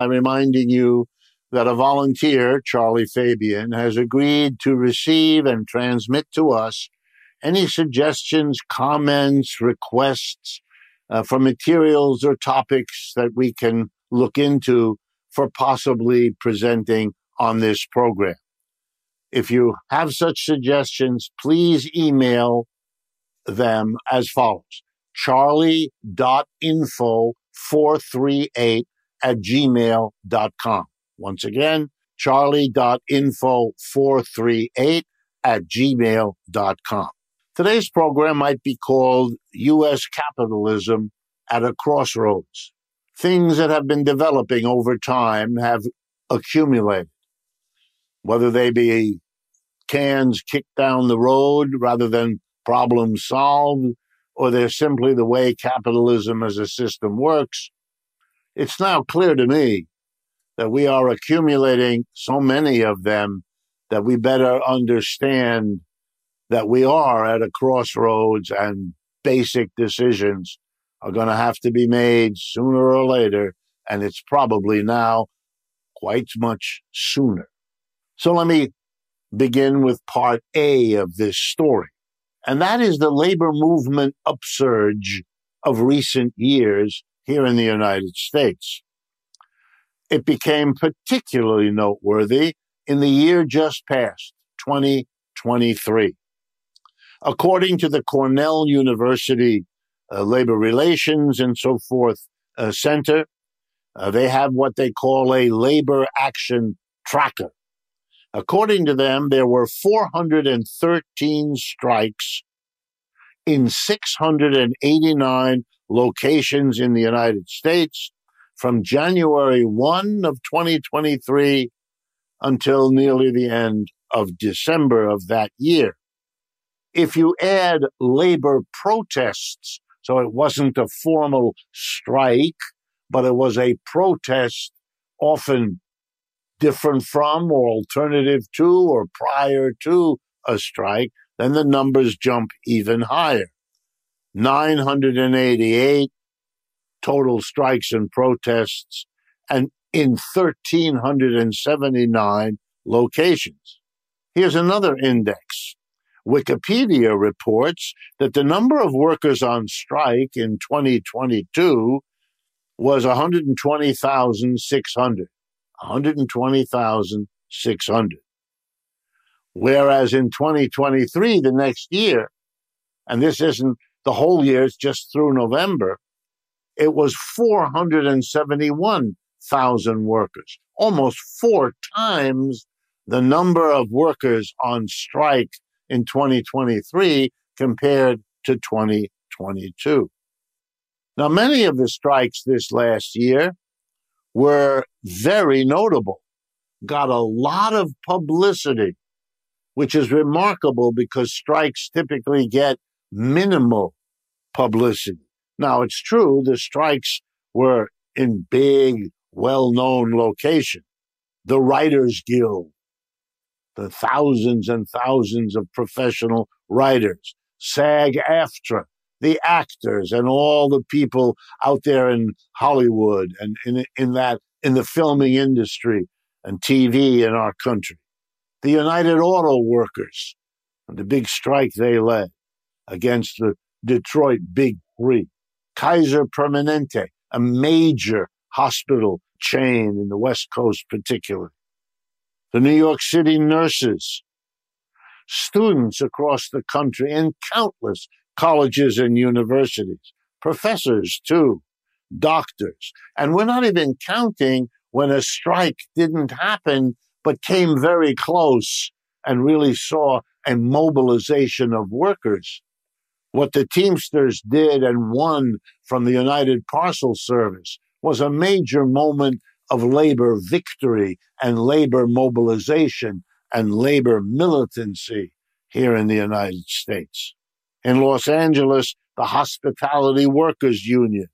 I'm reminding you that a volunteer, Charlie Fabian, has agreed to receive and transmit to us any suggestions, comments, requests uh, for materials or topics that we can look into for possibly presenting on this program. If you have such suggestions, please email them as follows charlie.info438 at gmail.com. Once again, charlie.info438 at gmail.com. Today's program might be called U.S. Capitalism at a Crossroads. Things that have been developing over time have accumulated, whether they be cans kicked down the road rather than problems solved, or they're simply the way capitalism as a system works. It's now clear to me that we are accumulating so many of them that we better understand that we are at a crossroads and basic decisions are going to have to be made sooner or later. And it's probably now quite much sooner. So let me begin with part A of this story. And that is the labor movement upsurge of recent years here in the United States. It became particularly noteworthy in the year just past, 2023. According to the Cornell University uh, Labor Relations and so forth uh, Center, uh, they have what they call a labor action tracker. According to them, there were 413 strikes in 689 locations in the United States from January 1 of 2023 until nearly the end of December of that year. If you add labor protests, so it wasn't a formal strike, but it was a protest often different from or alternative to or prior to a strike, then the numbers jump even higher. 988 total strikes and protests, and in 1,379 locations. Here's another index. Wikipedia reports that the number of workers on strike in 2022 was 120,600. 120,600. Whereas in 2023, the next year, and this isn't the whole year, it's just through November, it was 471,000 workers, almost four times the number of workers on strike in 2023 compared to 2022. Now, many of the strikes this last year were very notable, got a lot of publicity, which is remarkable because strikes typically get minimal publicity. Now, it's true the strikes were in big, well known locations. The Writers Guild, the thousands and thousands of professional writers, SAG AFTRA, the actors and all the people out there in Hollywood and in, in that in the filming industry and TV in our country. The United Auto Workers, the big strike they led against the Detroit Big Three. Kaiser Permanente, a major hospital chain in the West Coast, particularly. The New York City nurses, students across the country, and countless colleges and universities, professors too, doctors. And we're not even counting when a strike didn't happen, but came very close and really saw a mobilization of workers. What the Teamsters did and won from the United Parcel Service was a major moment of labor victory and labor mobilization and labor militancy here in the United States. In Los Angeles, the Hospitality Workers Union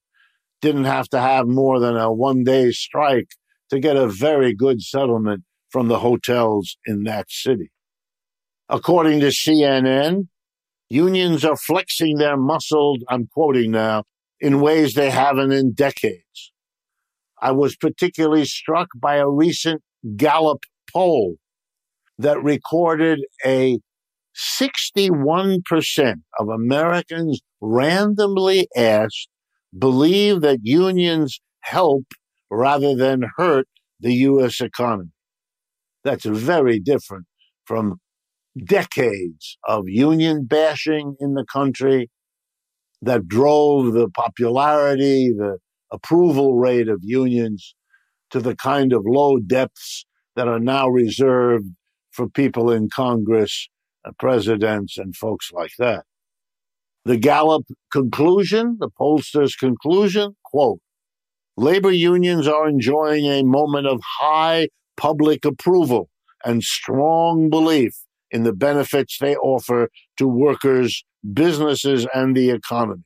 didn't have to have more than a one day strike to get a very good settlement from the hotels in that city. According to CNN, unions are flexing their muscle, I'm quoting now, in ways they haven't in decades. I was particularly struck by a recent Gallup poll that recorded a 61% of Americans randomly asked believe that unions help rather than hurt the U.S. economy. That's very different from decades of union bashing in the country that drove the popularity, the approval rate of unions to the kind of low depths that are now reserved for people in Congress, uh, presidents, and folks like that. The Gallup conclusion, the pollster's conclusion, quote, labor unions are enjoying a moment of high public approval and strong belief in the benefits they offer to workers, businesses, and the economy.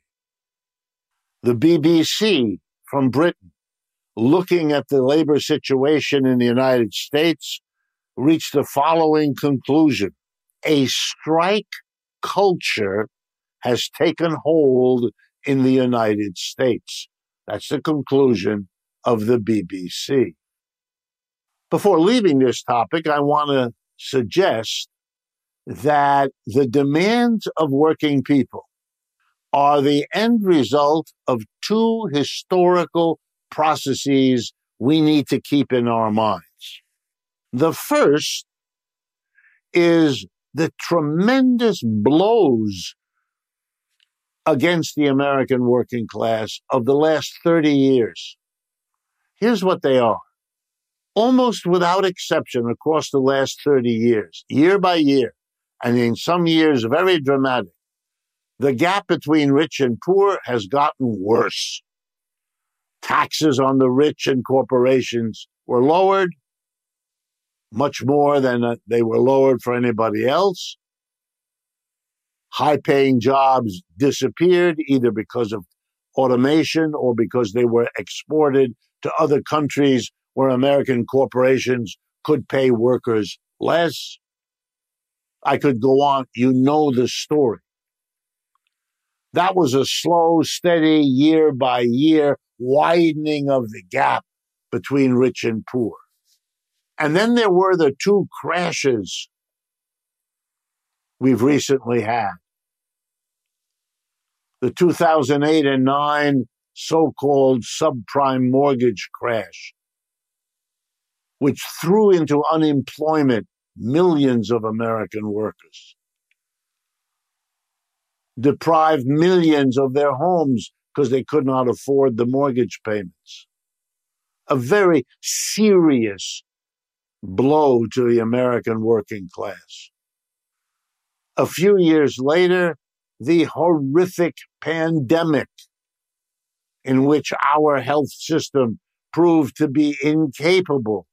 The BBC from Britain, looking at the labor situation in the United States, reached the following conclusion a strike culture has taken hold in the United States. That's the conclusion of the BBC. Before leaving this topic, I want to suggest that the demands of working people are the end result of two historical processes we need to keep in our minds. The first is the tremendous blows against the American working class of the last 30 years. Here's what they are. Almost without exception across the last 30 years, year by year, and in some years very dramatic, the gap between rich and poor has gotten worse. Taxes on the rich and corporations were lowered much more than uh, they were lowered for anybody else. High paying jobs disappeared either because of automation or because they were exported to other countries where American corporations could pay workers less. I could go on. You know the story. That was a slow, steady, year by year widening of the gap between rich and poor. And then there were the two crashes we've recently had. The 2008 and 9 so called subprime mortgage crash, which threw into unemployment millions of American workers deprived millions of their homes because they could not afford the mortgage payments. A very serious blow to the American working class. A few years later, the horrific pandemic in which our health system proved to be incapable,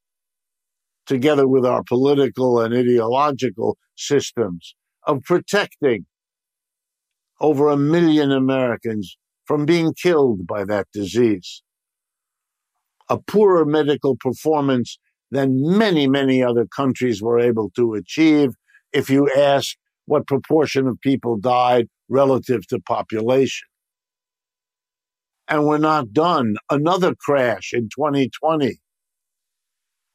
together with our political and ideological systems, of protecting over a million Americans from being killed by that disease. A poorer medical performance than many, many other countries were able to achieve if you ask what proportion of people died relative to population. And we're not done. Another crash in 2020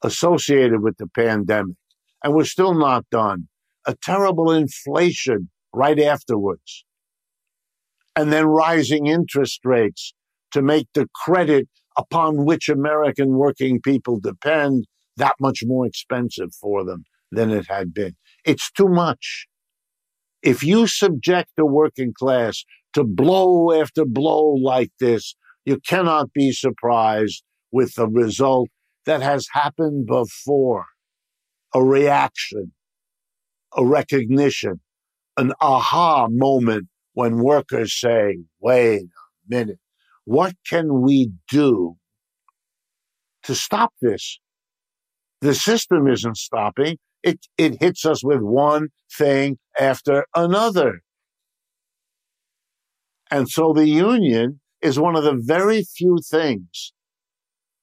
associated with the pandemic. And we're still not done. A terrible inflation right afterwards and then rising interest rates to make the credit upon which American working people depend that much more expensive for them than it had been. It's too much. If you subject the working class to blow after blow like this, you cannot be surprised with the result that has happened before a reaction, a recognition, an aha moment when workers say, wait a minute, what can we do to stop this? The system isn't stopping. It, it hits us with one thing after another. And so the union is one of the very few things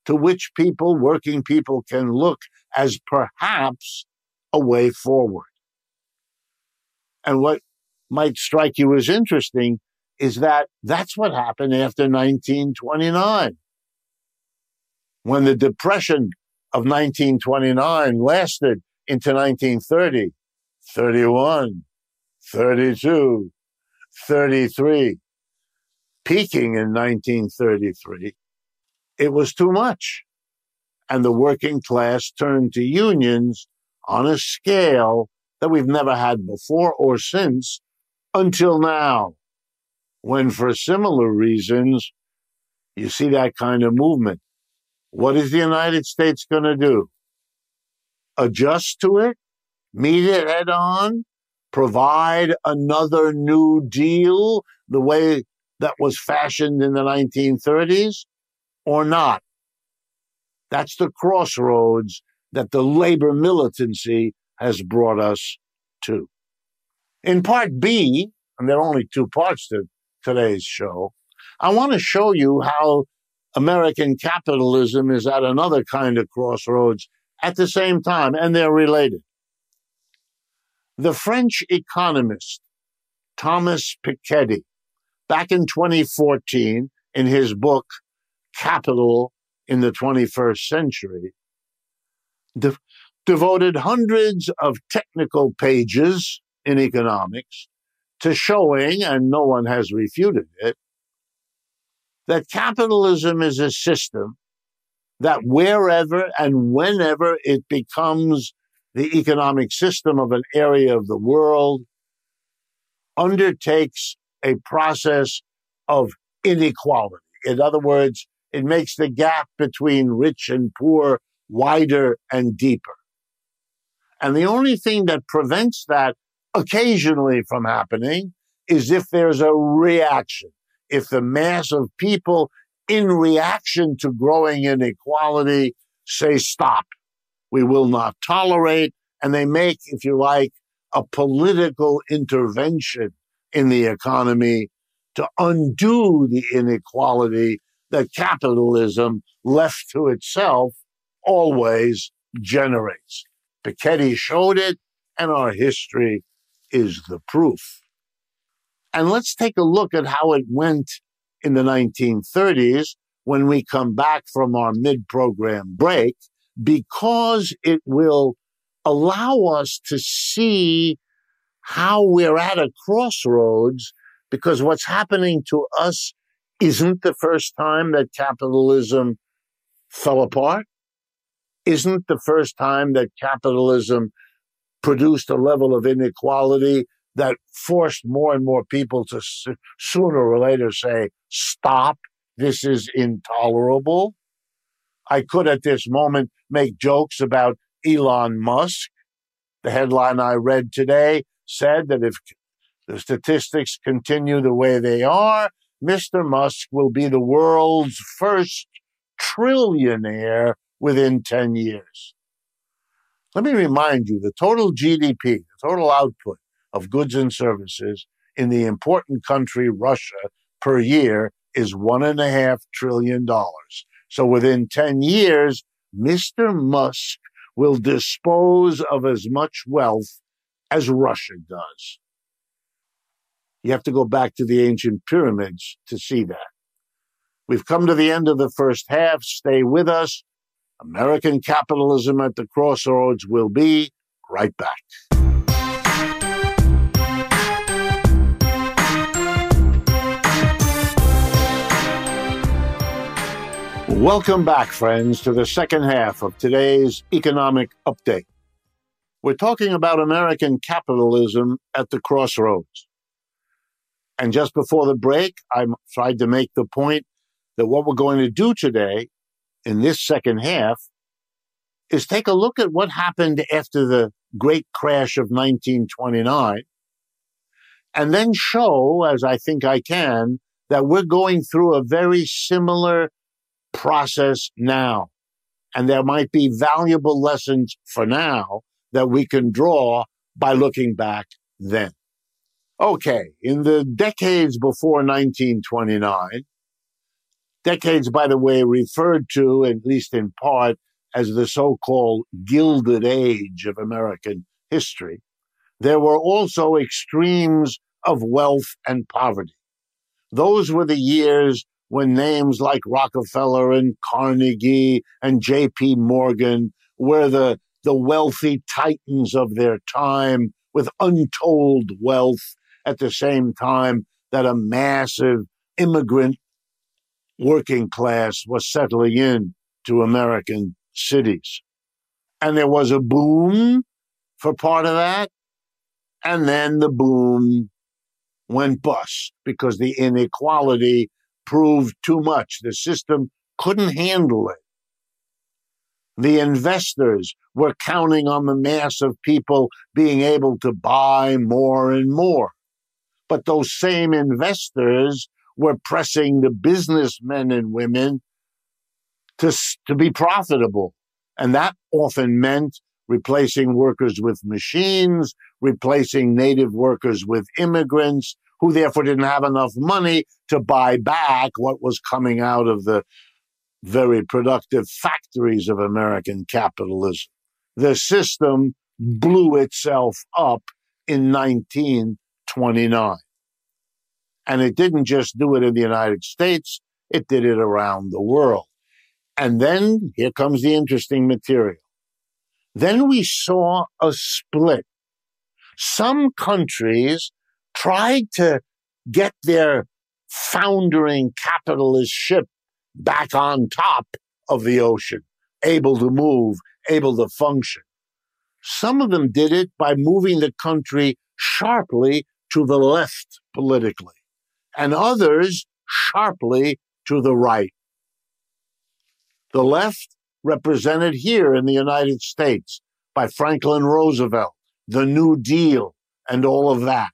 to which people, working people, can look as perhaps a way forward. And what might strike you as interesting is that that's what happened after 1929 when the Depression of 1929 lasted into 1930, 31, 32, 33, peaking in 1933, it was too much. And the working class turned to unions on a scale that we've never had before or since until now, when for similar reasons, you see that kind of movement. What is the United States going to do? Adjust to it? Meet it head on? Provide another New Deal the way that was fashioned in the 1930s or not? That's the crossroads that the labor militancy has brought us to. In part B, and there are only two parts to today's show, I want to show you how American capitalism is at another kind of crossroads at the same time, and they're related. The French economist Thomas Piketty, back in 2014, in his book Capital in the 21st Century, de- devoted hundreds of technical pages in economics to showing, and no one has refuted it, that capitalism is a system that wherever and whenever it becomes the economic system of an area of the world, undertakes a process of inequality. In other words, it makes the gap between rich and poor wider and deeper. And the only thing that prevents that occasionally from happening is if there's a reaction. If the mass of people in reaction to growing inequality say, stop, we will not tolerate. And they make, if you like, a political intervention in the economy to undo the inequality that capitalism left to itself always generates. Piketty showed it, and our history is the proof. And let's take a look at how it went in the 1930s when we come back from our mid program break, because it will allow us to see how we're at a crossroads because what's happening to us isn't the first time that capitalism fell apart isn't the first time that capitalism produced a level of inequality that forced more and more people to sooner or later say, stop, this is intolerable. I could at this moment make jokes about Elon Musk. The headline I read today said that if the statistics continue the way they are, Mr. Musk will be the world's first trillionaire within 10 years. Let me remind you the total GDP, the total output of goods and services in the important country, Russia, per year is one and a half trillion dollars. So within 10 years, Mr. Musk will dispose of as much wealth as Russia does. You have to go back to the ancient pyramids to see that. We've come to the end of the first half. Stay with us. American capitalism at the crossroads will be right back. Welcome back, friends, to the second half of today's economic update. We're talking about American capitalism at the crossroads. And just before the break, I tried to make the point that what we're going to do today in this second half is take a look at what happened after the great crash of 1929 and then show, as I think I can, that we're going through a very similar process now. And there might be valuable lessons for now that we can draw by looking back then. Okay, in the decades before 1929, decades, by the way, referred to, at least in part, as the so called Gilded Age of American history, there were also extremes of wealth and poverty. Those were the years when names like Rockefeller and Carnegie and JP Morgan were the, the wealthy titans of their time with untold wealth at the same time that a massive immigrant working class was settling in to American cities. And there was a boom for part of that. And then the boom went bust because the inequality proved too much. The system couldn't handle it. The investors were counting on the mass of people being able to buy more and more. But those same investors were pressing the businessmen and women to, to be profitable. And that often meant replacing workers with machines, replacing native workers with immigrants, who therefore didn't have enough money to buy back what was coming out of the very productive factories of American capitalism. The system blew itself up in 1929. And it didn't just do it in the United States, it did it around the world. And then here comes the interesting material. Then we saw a split. Some countries tried to get their foundering capitalist ship back on top of the ocean, able to move, able to function. Some of them did it by moving the country sharply to the left politically, and others sharply to the right. The left represented here in the United States by Franklin Roosevelt, the New Deal, and all of that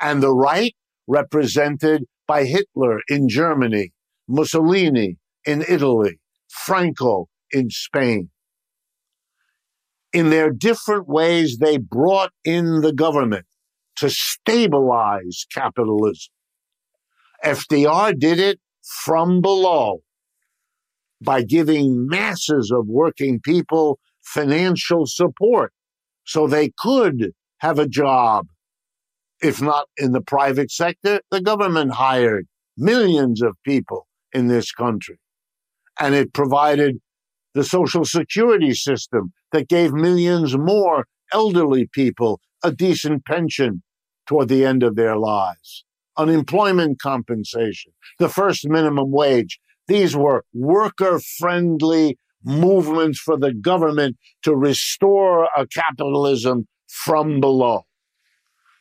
and the right represented by Hitler in Germany, Mussolini in Italy, Franco in Spain. In their different ways, they brought in the government to stabilize capitalism. FDR did it from below by giving masses of working people financial support so they could have a job if not in the private sector, the government hired millions of people in this country. And it provided the social security system that gave millions more elderly people a decent pension toward the end of their lives. Unemployment compensation, the first minimum wage. These were worker friendly movements for the government to restore a capitalism from below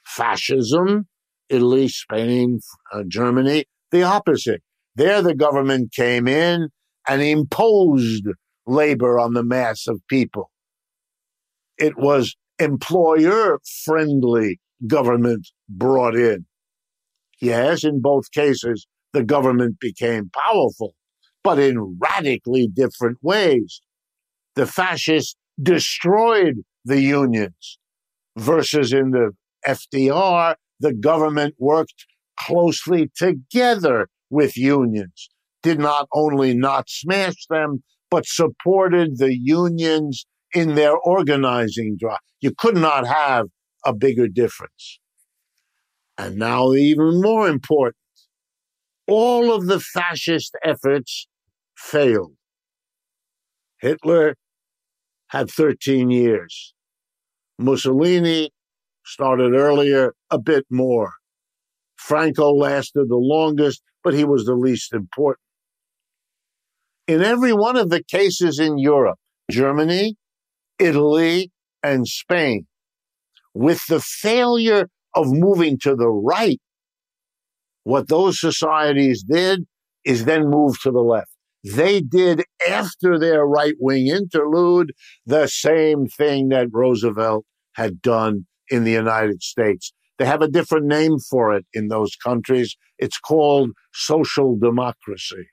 fascism, Italy, Spain, uh, Germany, the opposite. There, the government came in and imposed labor on the mass of people. It was employer friendly government brought in. Yes, in both cases, the government became powerful, but in radically different ways. The fascists destroyed the unions versus in the FDR, the government worked closely together with unions, did not only not smash them, but supported the unions in their organizing drive. You could not have a bigger difference. And now, even more important, all of the fascist efforts failed. Hitler had 13 years. Mussolini started earlier, a bit more. Franco lasted the longest, but he was the least important. In every one of the cases in Europe, Germany, Italy, and Spain, with the failure of moving to the right, what those societies did is then move to the left. They did, after their right wing interlude, the same thing that Roosevelt had done in the United States. They have a different name for it in those countries. It's called social democracy.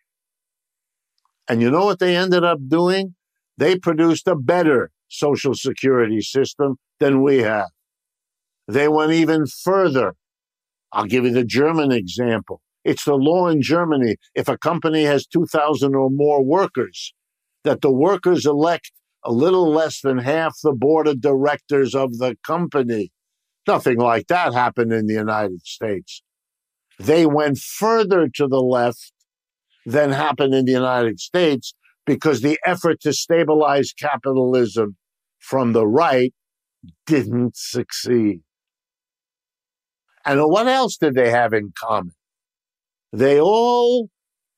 And you know what they ended up doing? They produced a better social security system than we have. They went even further. I'll give you the German example. It's the law in Germany. If a company has 2,000 or more workers, that the workers elect a little less than half the board of directors of the company. Nothing like that happened in the United States. They went further to the left than happened in the United States because the effort to stabilize capitalism from the right didn't succeed. And what else did they have in common? They all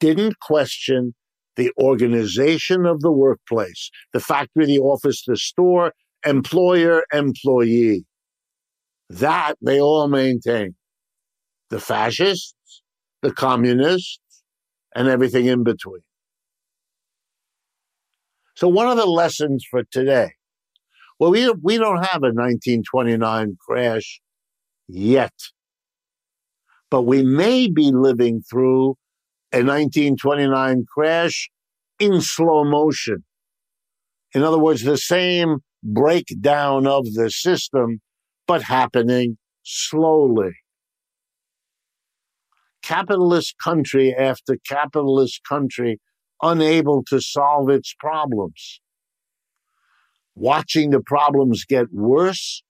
didn't question the organization of the workplace, the factory, the office, the store, employer, employee. That they all maintained. The fascists, the communists, and everything in between. So, one of the lessons for today well, we, we don't have a 1929 crash yet, but we may be living through a 1929 crash in slow motion. In other words, the same breakdown of the system, but happening slowly. Capitalist country after capitalist country unable to solve its problems. Watching the problems get worse,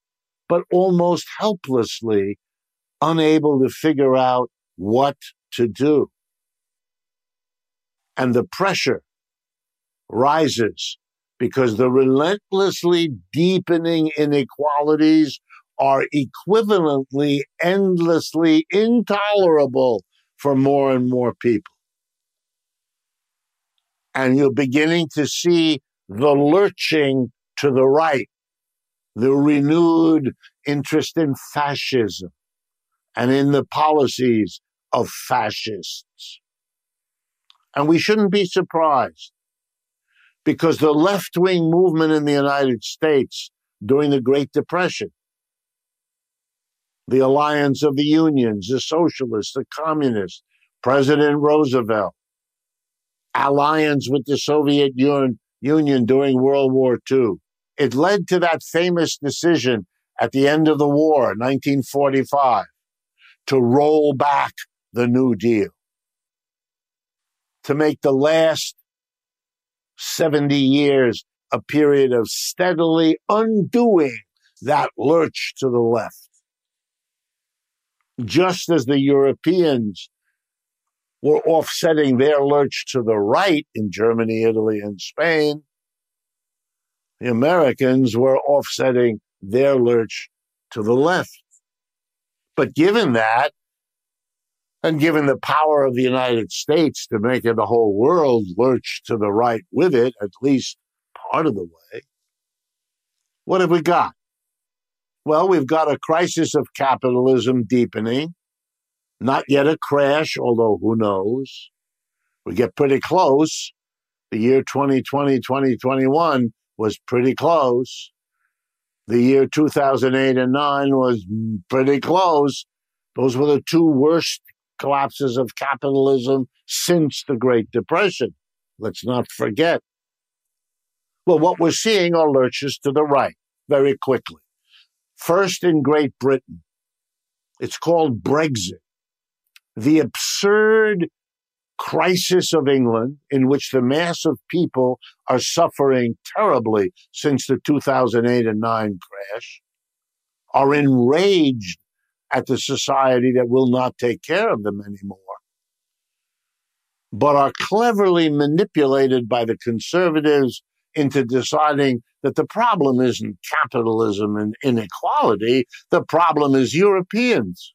but almost helplessly unable to figure out what to do. And the pressure rises because the relentlessly deepening inequalities are equivalently endlessly intolerable for more and more people. And you're beginning to see the lurching to the right, the renewed interest in fascism and in the policies of fascists. And we shouldn't be surprised because the left wing movement in the United States during the Great Depression, the alliance of the unions, the socialists, the communists, President Roosevelt, alliance with the Soviet Union during World War II. It led to that famous decision at the end of the war, 1945, to roll back the New Deal to make the last 70 years a period of steadily undoing that lurch to the left. Just as the Europeans were offsetting their lurch to the right in Germany, Italy, and Spain, the Americans were offsetting their lurch to the left. But given that, and given the power of the United States to make the whole world lurch to the right with it, at least part of the way, what have we got? Well, we've got a crisis of capitalism deepening, not yet a crash, although who knows? We get pretty close. The year 2020, 2021 was pretty close. The year 2008 and 9 was pretty close. Those were the two worst collapses of capitalism since the Great Depression. Let's not forget. Well, what we're seeing are lurches to the right very quickly. First in Great Britain, it's called Brexit. The absurd crisis of England, in which the mass of people are suffering terribly since the 2008 and 9 crash, are enraged at the society that will not take care of them anymore, but are cleverly manipulated by the conservatives into deciding that the problem isn't capitalism and inequality, the problem is Europeans.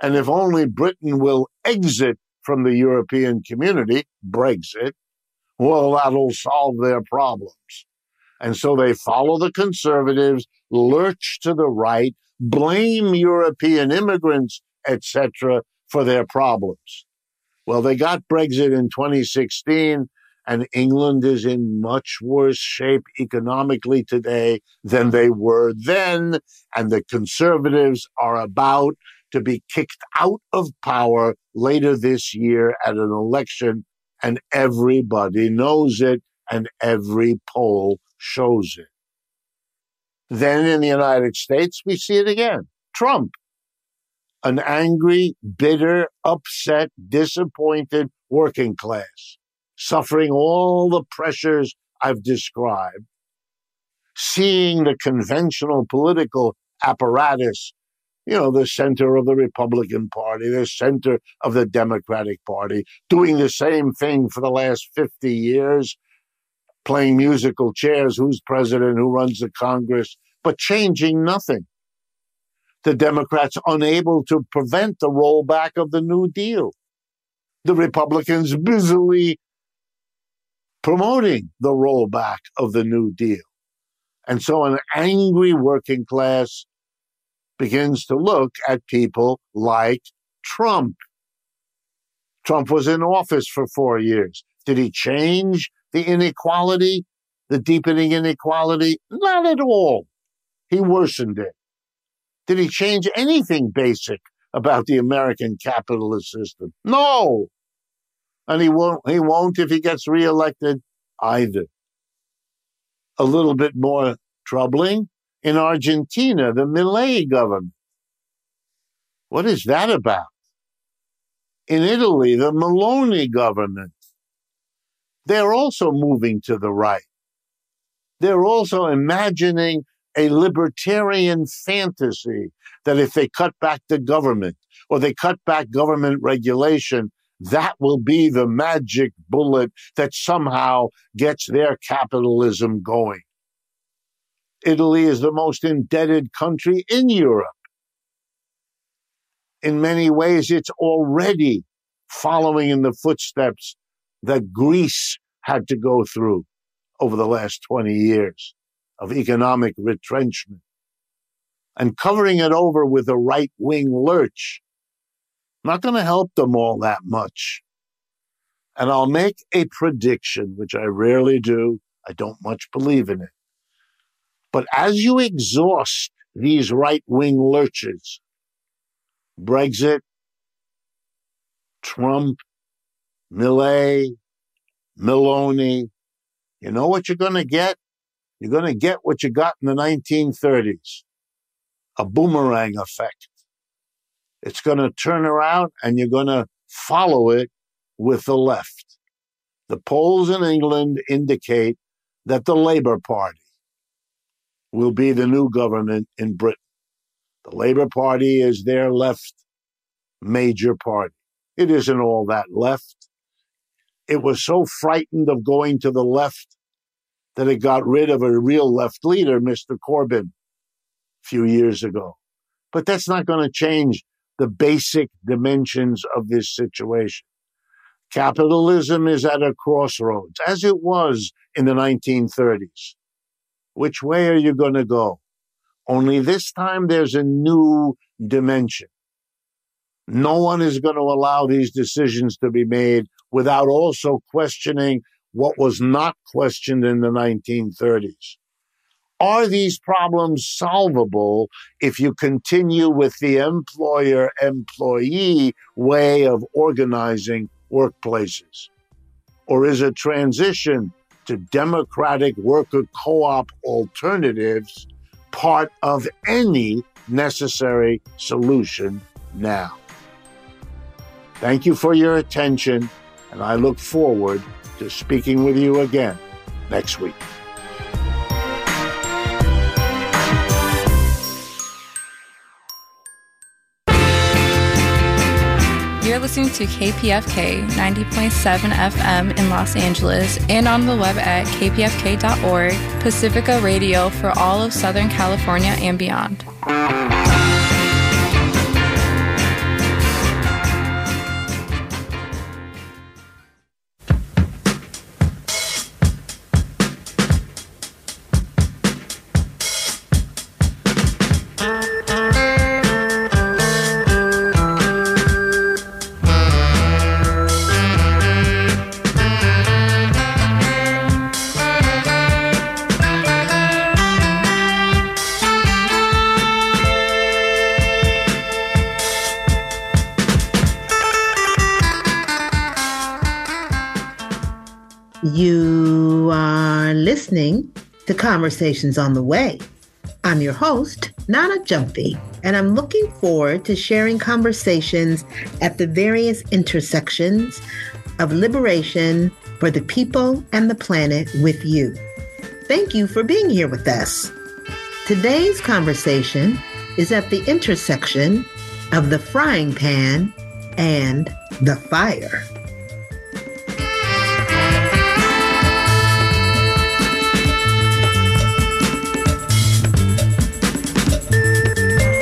And if only Britain will exit from the European community, Brexit, well, that'll solve their problems. And so they follow the conservatives, lurch to the right, blame European immigrants, etc., for their problems. Well, they got Brexit in 2016, and England is in much worse shape economically today than they were then. And the conservatives are about to be kicked out of power later this year at an election, and everybody knows it, and every poll shows it. Then in the United States, we see it again. Trump, an angry, bitter, upset, disappointed working class, suffering all the pressures I've described, seeing the conventional political apparatus you know, the center of the Republican Party, the center of the Democratic Party, doing the same thing for the last 50 years, playing musical chairs who's president, who runs the Congress, but changing nothing. The Democrats unable to prevent the rollback of the New Deal. The Republicans busily promoting the rollback of the New Deal. And so an angry working class begins to look at people like Trump. Trump was in office for four years. Did he change the inequality, the deepening inequality? Not at all. He worsened it. Did he change anything basic about the American capitalist system? No. And he won't, he won't if he gets reelected either. A little bit more troubling in Argentina, the Milei government. What is that about? In Italy, the Meloni government. They're also moving to the right. They're also imagining a libertarian fantasy that if they cut back the government or they cut back government regulation, that will be the magic bullet that somehow gets their capitalism going. Italy is the most indebted country in Europe. In many ways, it's already following in the footsteps that Greece had to go through over the last 20 years of economic retrenchment. And covering it over with a right wing lurch, not going to help them all that much. And I'll make a prediction, which I rarely do. I don't much believe in it. But as you exhaust these right wing lurches, Brexit, Trump, Milei, Meloni, you know what you're going to get? You're going to get what you got in the 1930s a boomerang effect. It's going to turn around and you're going to follow it with the left. The polls in England indicate that the Labour Party will be the new government in Britain. The Labour Party is their left major party. It isn't all that left. It was so frightened of going to the left that it got rid of a real left leader, Mr. Corbyn, a few years ago. But that's not going to change the basic dimensions of this situation. Capitalism is at a crossroads, as it was in the 1930s. Which way are you going to go? Only this time there's a new dimension. No one is going to allow these decisions to be made without also questioning what was not questioned in the 1930s. Are these problems solvable if you continue with the employer employee way of organizing workplaces? Or is a transition to democratic worker co op alternatives part of any necessary solution now. Thank you for your attention, and I look forward to speaking with you again next week. Listening to KPFK 90.7 FM in Los Angeles and on the web at kpfk.org, Pacifica Radio for all of Southern California and beyond. To Conversations on the Way. I'm your host, Nana Gyamfi, and I'm looking forward to sharing conversations at the various intersections of liberation for the people and the planet with you. Thank you for being here with us. Today's conversation is at the intersection of the frying pan and the fire.